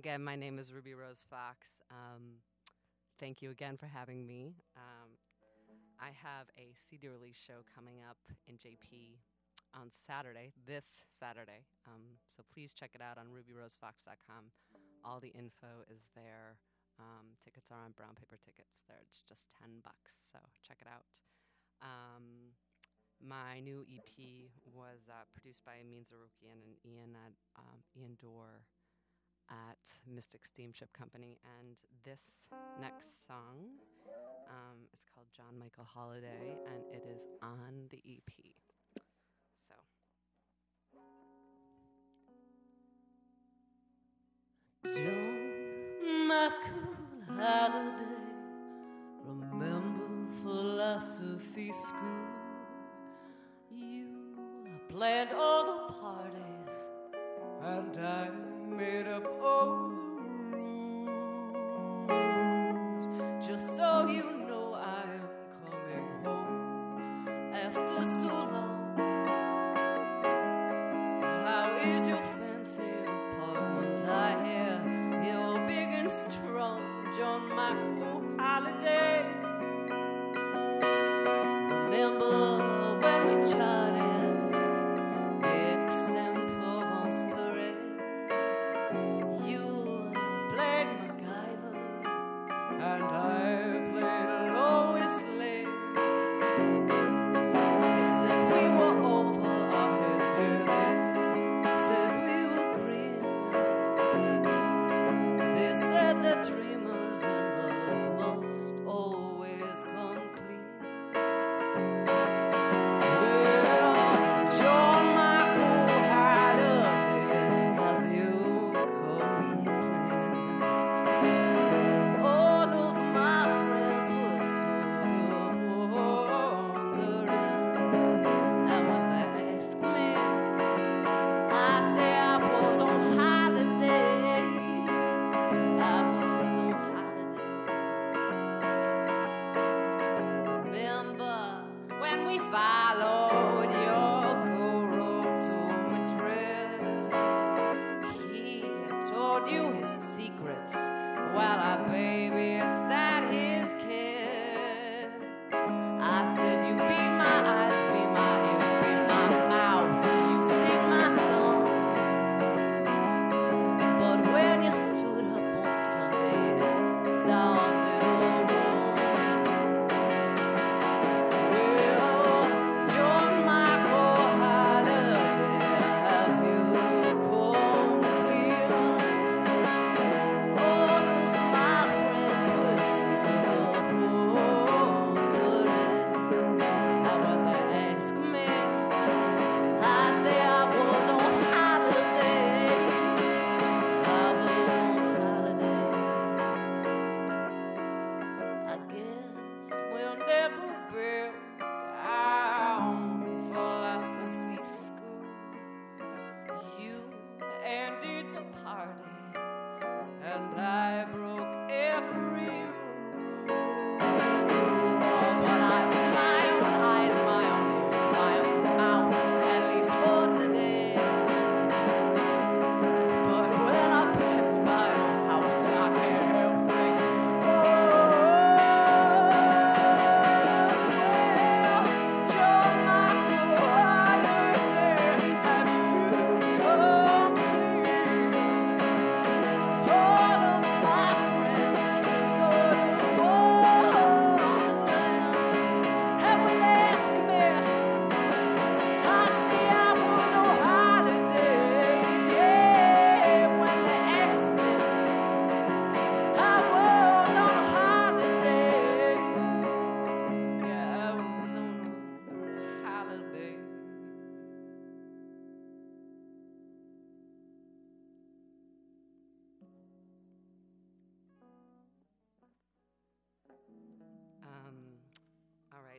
again, my name is Ruby Rose Fox. Um, thank you again for having me. Um, I have a CD release show coming up in JP on Saturday, this Saturday. Um, so please check it out on rubyrosefox.com. All the info is there. Um, tickets are on brown paper tickets. There, it's just ten bucks. So check it out. Um, my new EP was uh, produced by Amin Zarukian and Ian at um, Ian Dorr at Mystic Steamship Company, and this next song um, is called John Michael Holiday, and it is on the EP. So. John Michael Holiday, remember philosophy school? You planned all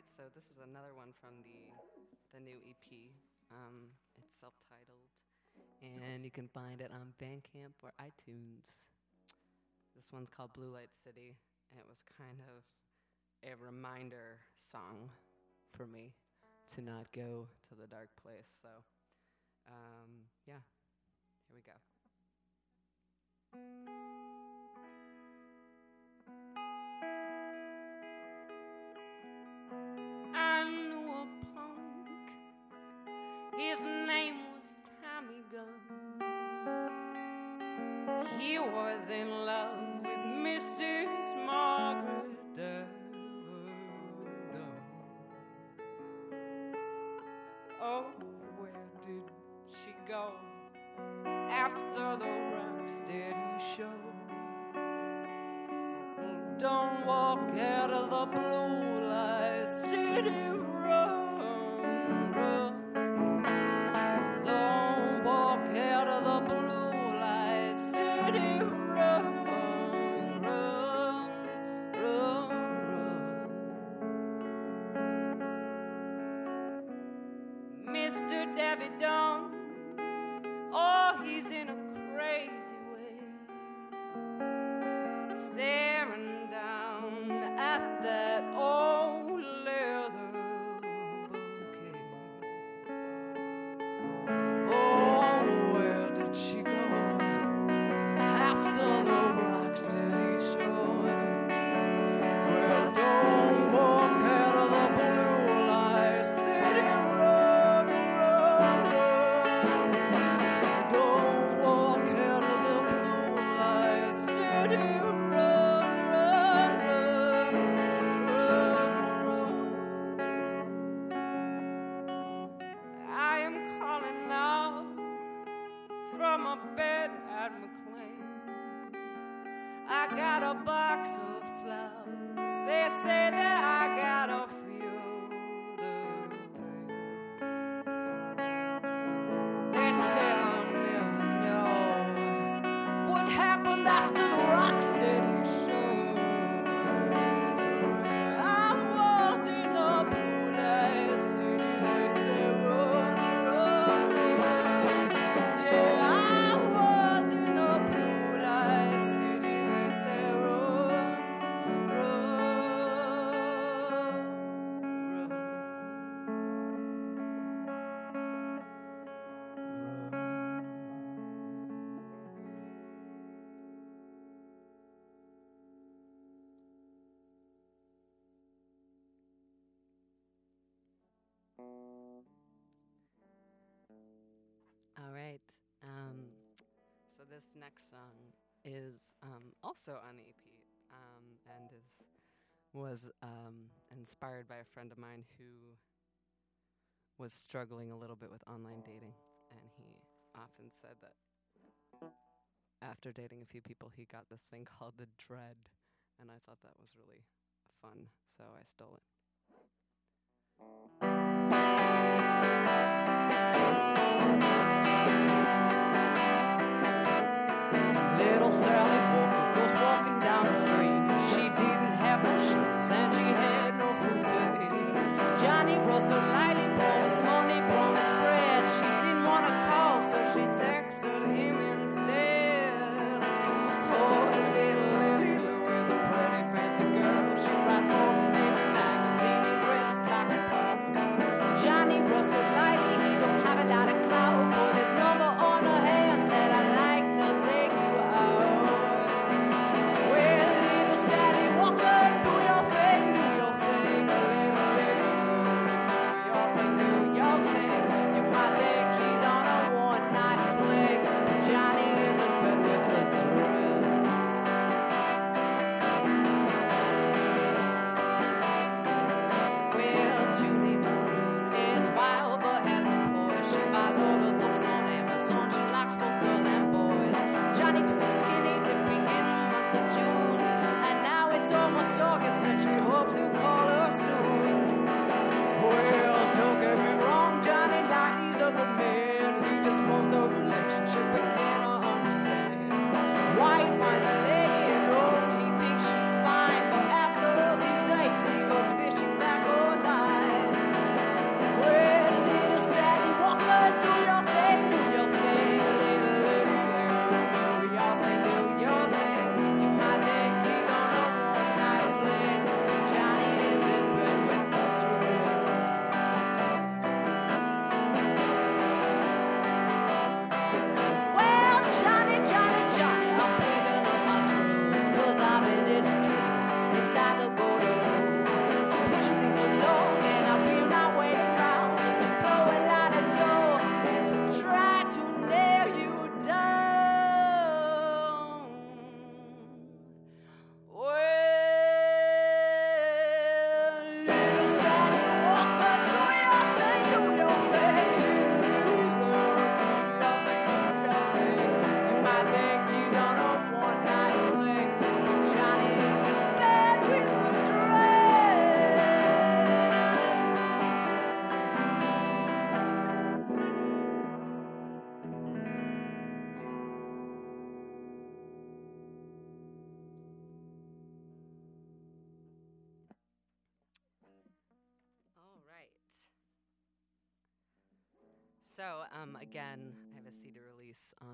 right, so this is another one from the the new EP. Um, it's self-titled, and you can find it on Bandcamp or iTunes. This one's called Blue Light City, and it was kind of a reminder song for me to not go to the dark place. So, um, yeah, here we go. His name was Tommy Gunn. He was in love with Mrs. Margaret Deverdon. Oh, where did she go after the Rocksteady show? Don't walk out of the blue light a bed at McLean's. I got a box of flowers. They say that I gotta feel this next song is um, also on EP um, and is was um, inspired by a friend of mine who was struggling a little bit with online dating, and he often said that after dating a few people, he got this thing called the dread, and I thought that was really fun, so I stole it. Little Sally Walker goes walking down the street. opportunity.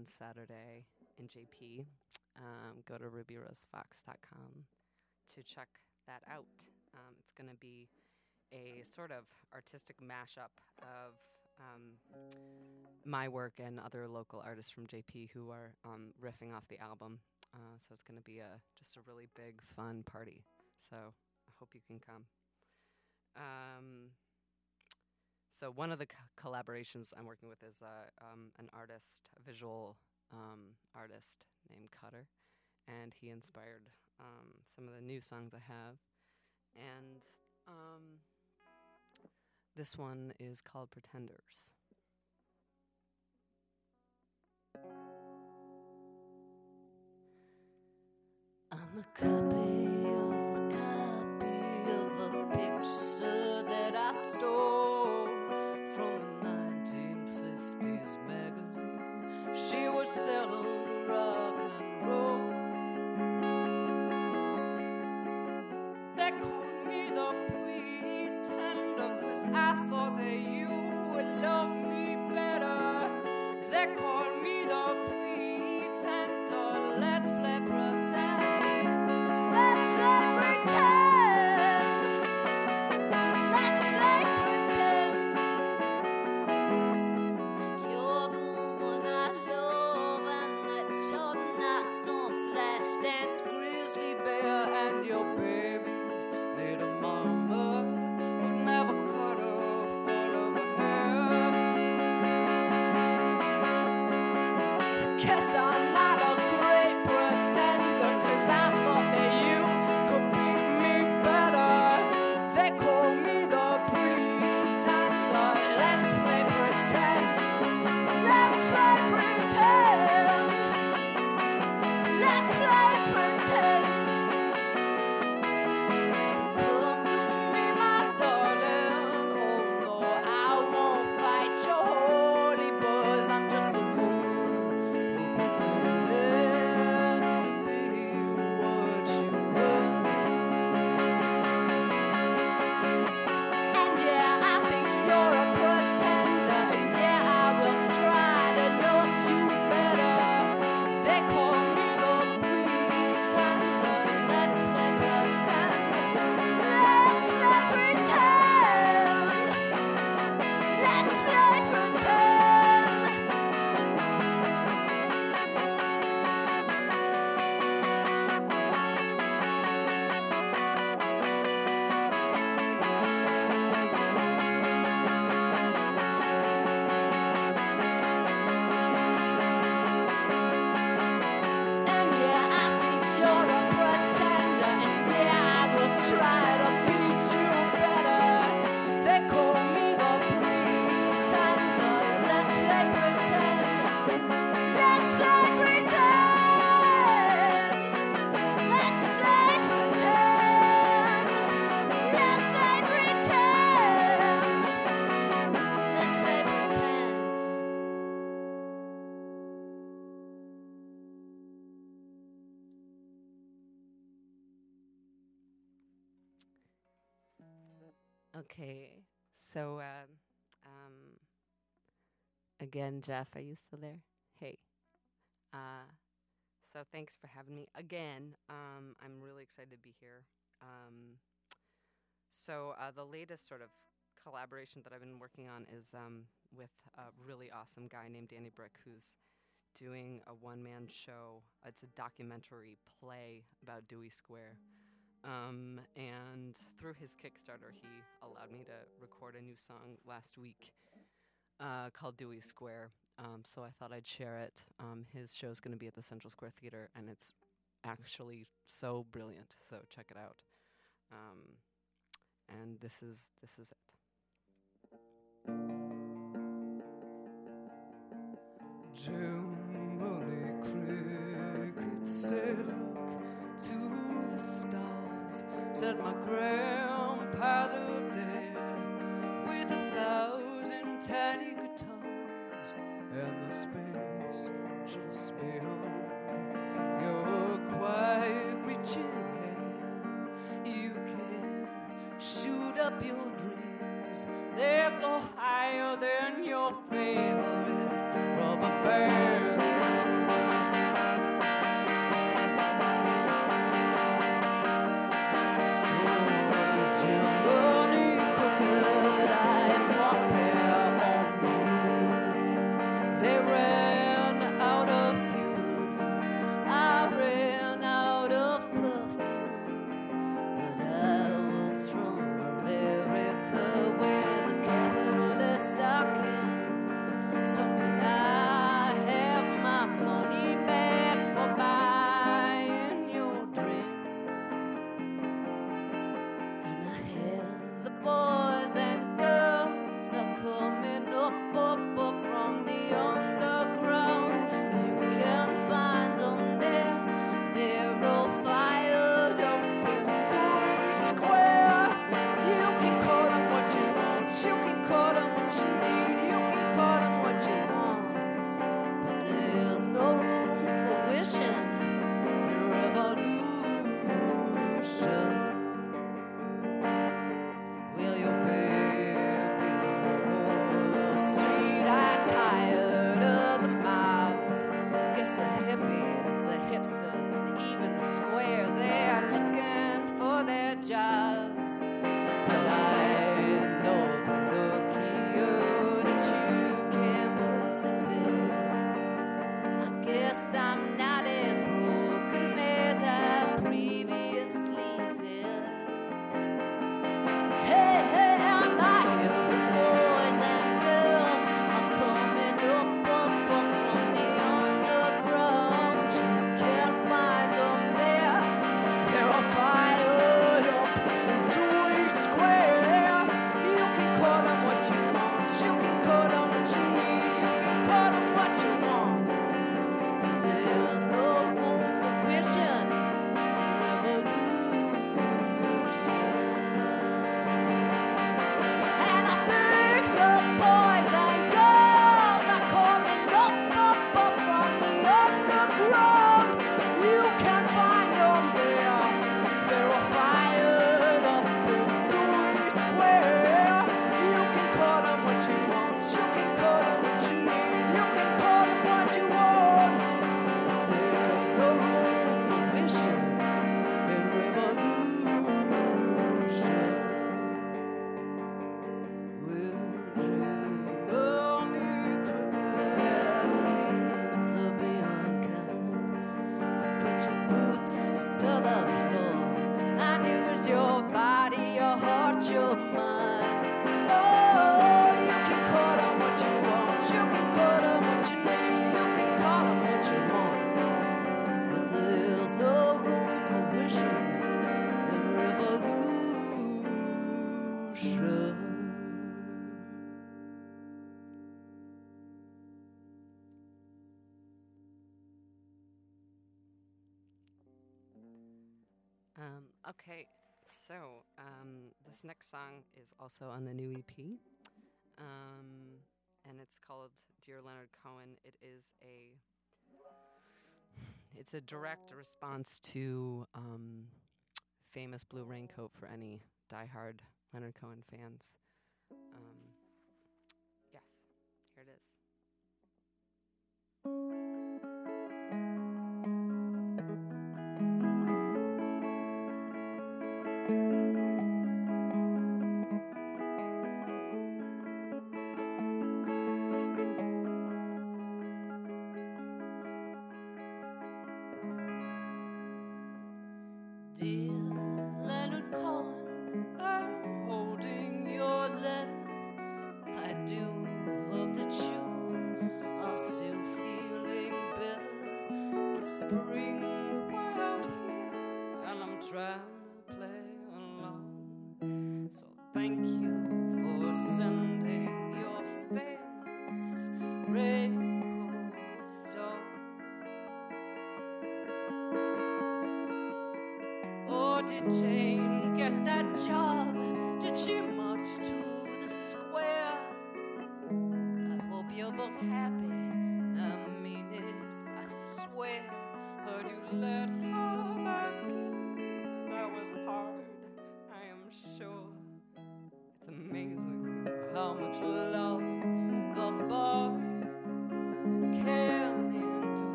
On Saturday in JP. Um, go to rubyrosefox.com to check that out. Um, it's going to be a sort of artistic mashup of um, my work and other local artists from JP who are um, riffing off the album. Uh, so it's going to be a just a really big, fun party. So I hope you can come. Um, so one of the co- collaborations I'm working with is uh, um, an artist, a visual um, artist named Cutter, and he inspired um, some of the new songs I have. And um, this one is called Pretenders. I'm a copy Guess I'm so uh, um, again, Jeff, are you still there? Hey. Uh, so thanks for having me again. Um, I'm really excited to be here. Um, so uh, the latest sort of collaboration that I've been working on is um, with a really awesome guy named Danny Bryck, who's doing a one-man show. It's a documentary play about Dewey Square. Um, and through his Kickstarter, he allowed me to record a new song last week uh, called Dewey Square. Um, so I thought I'd share it. Um, his show's going to be at the Central Square Theater, and it's actually so brilliant. So check it out. Um, and this is this is it. Jiminy Cricket said, Said, My grandpa's up there with a thousand tiny guitars and the space just beyond. your quiet reaching hand. You can shoot up your dreams, they go higher than your song is also on the new EP. Um, and it's called Dear Leonard Cohen. It is a it's a direct response to um, famous blue raincoat for any diehard Leonard Cohen fans. Um, yes, here it is.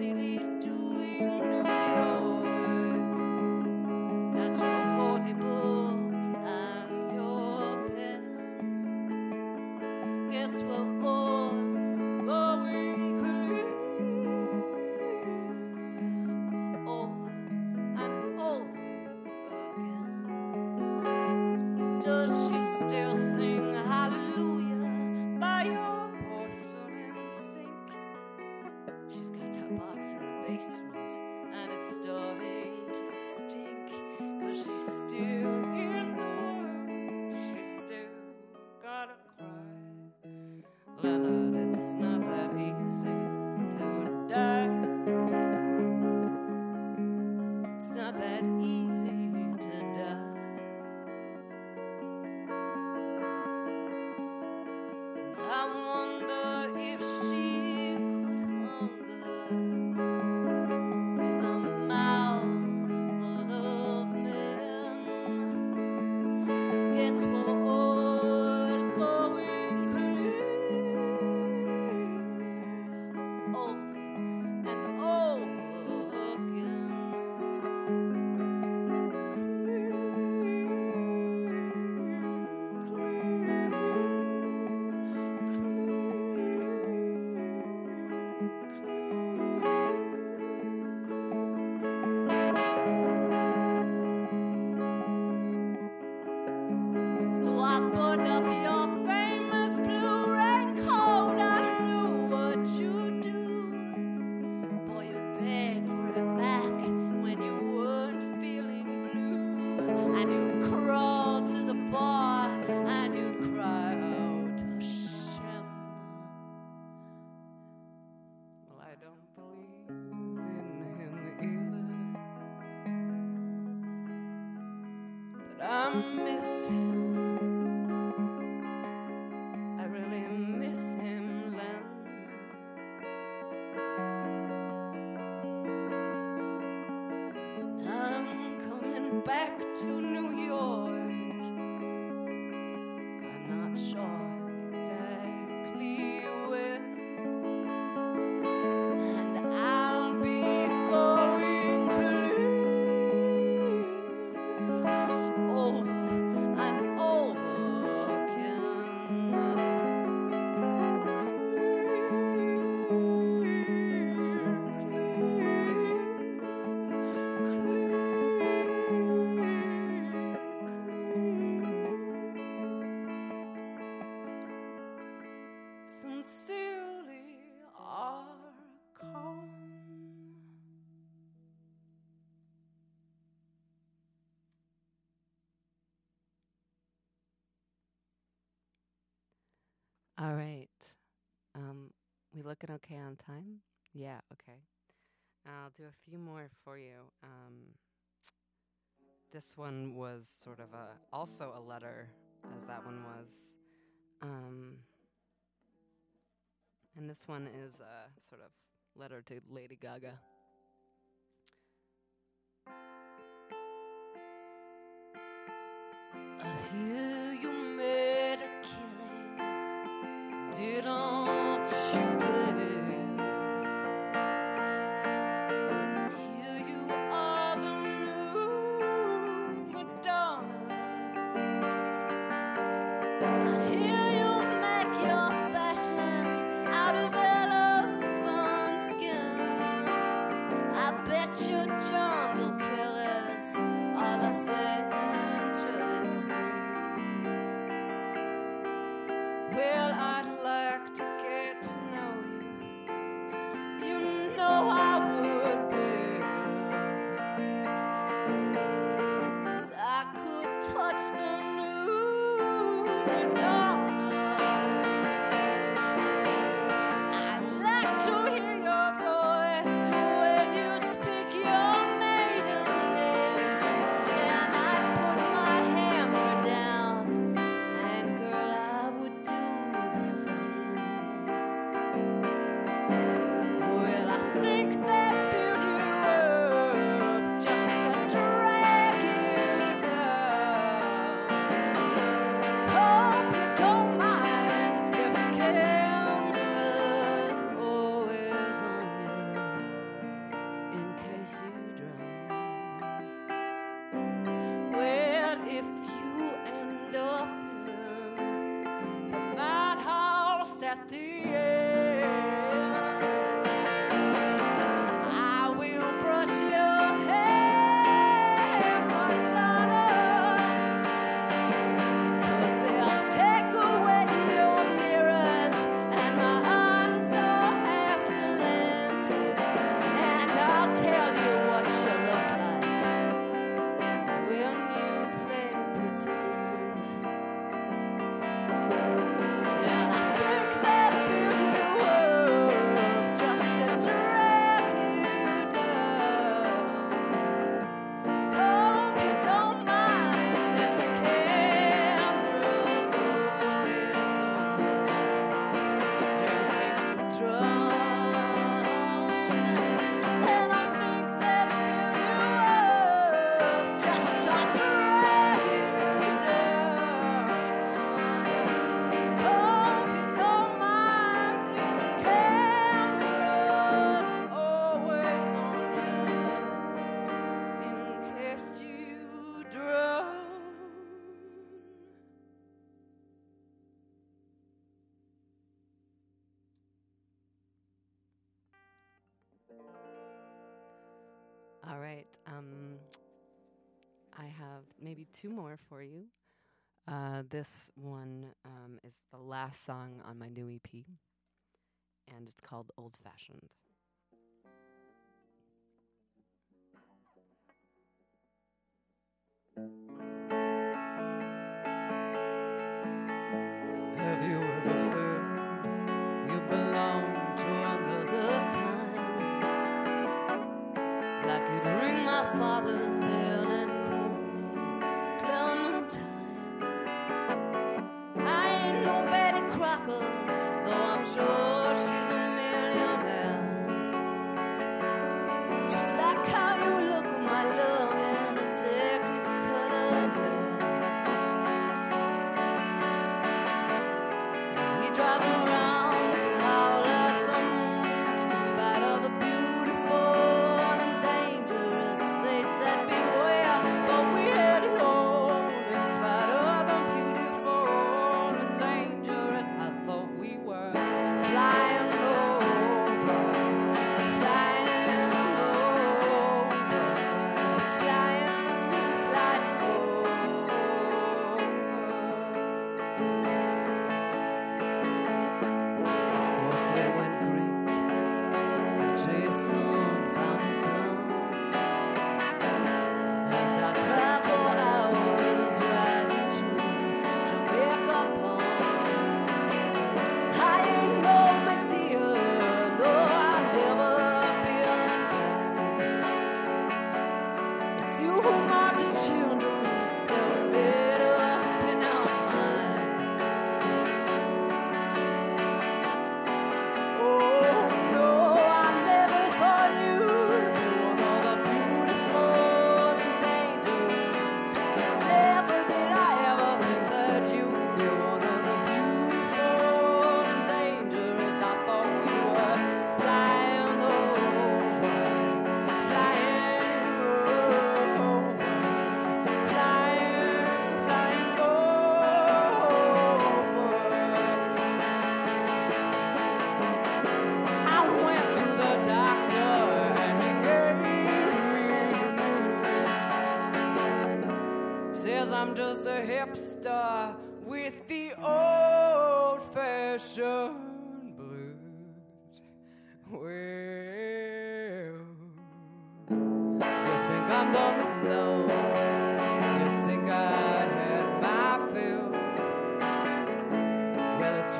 really to this one. back to New York. okay on time? Yeah, okay. I'll do a few more for you. Um, this one was sort of a also a letter, as that one was, um, and this one is a sort of letter to Lady Gaga. A few two more for you. Uh, this one um, is the last song on my new EP, and it's called Old Fashioned. Have you ever felt you belong to another time? Like you'd ring my father's bell and crackle, though I'm sure.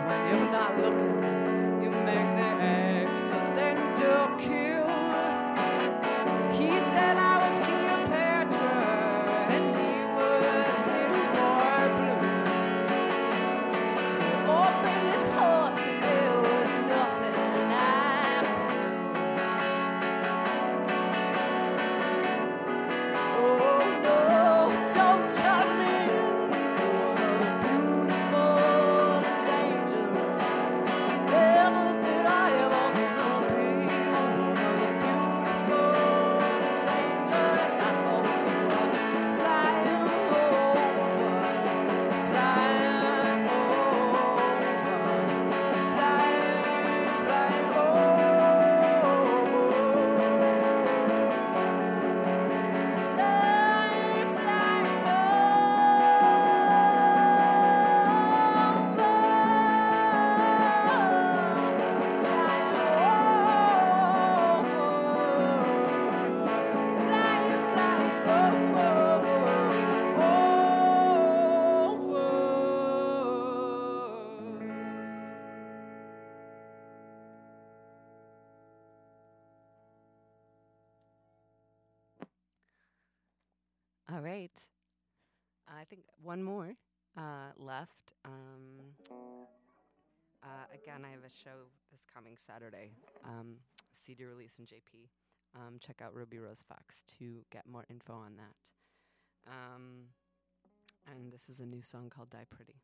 Faith. All right. I think one more uh, left. Um, uh, again, I have a show this coming Saturday, um, CD release in JP. Um, check out Ruby Rose Fox to get more info on that. Um, and this is a new song called Die Pretty.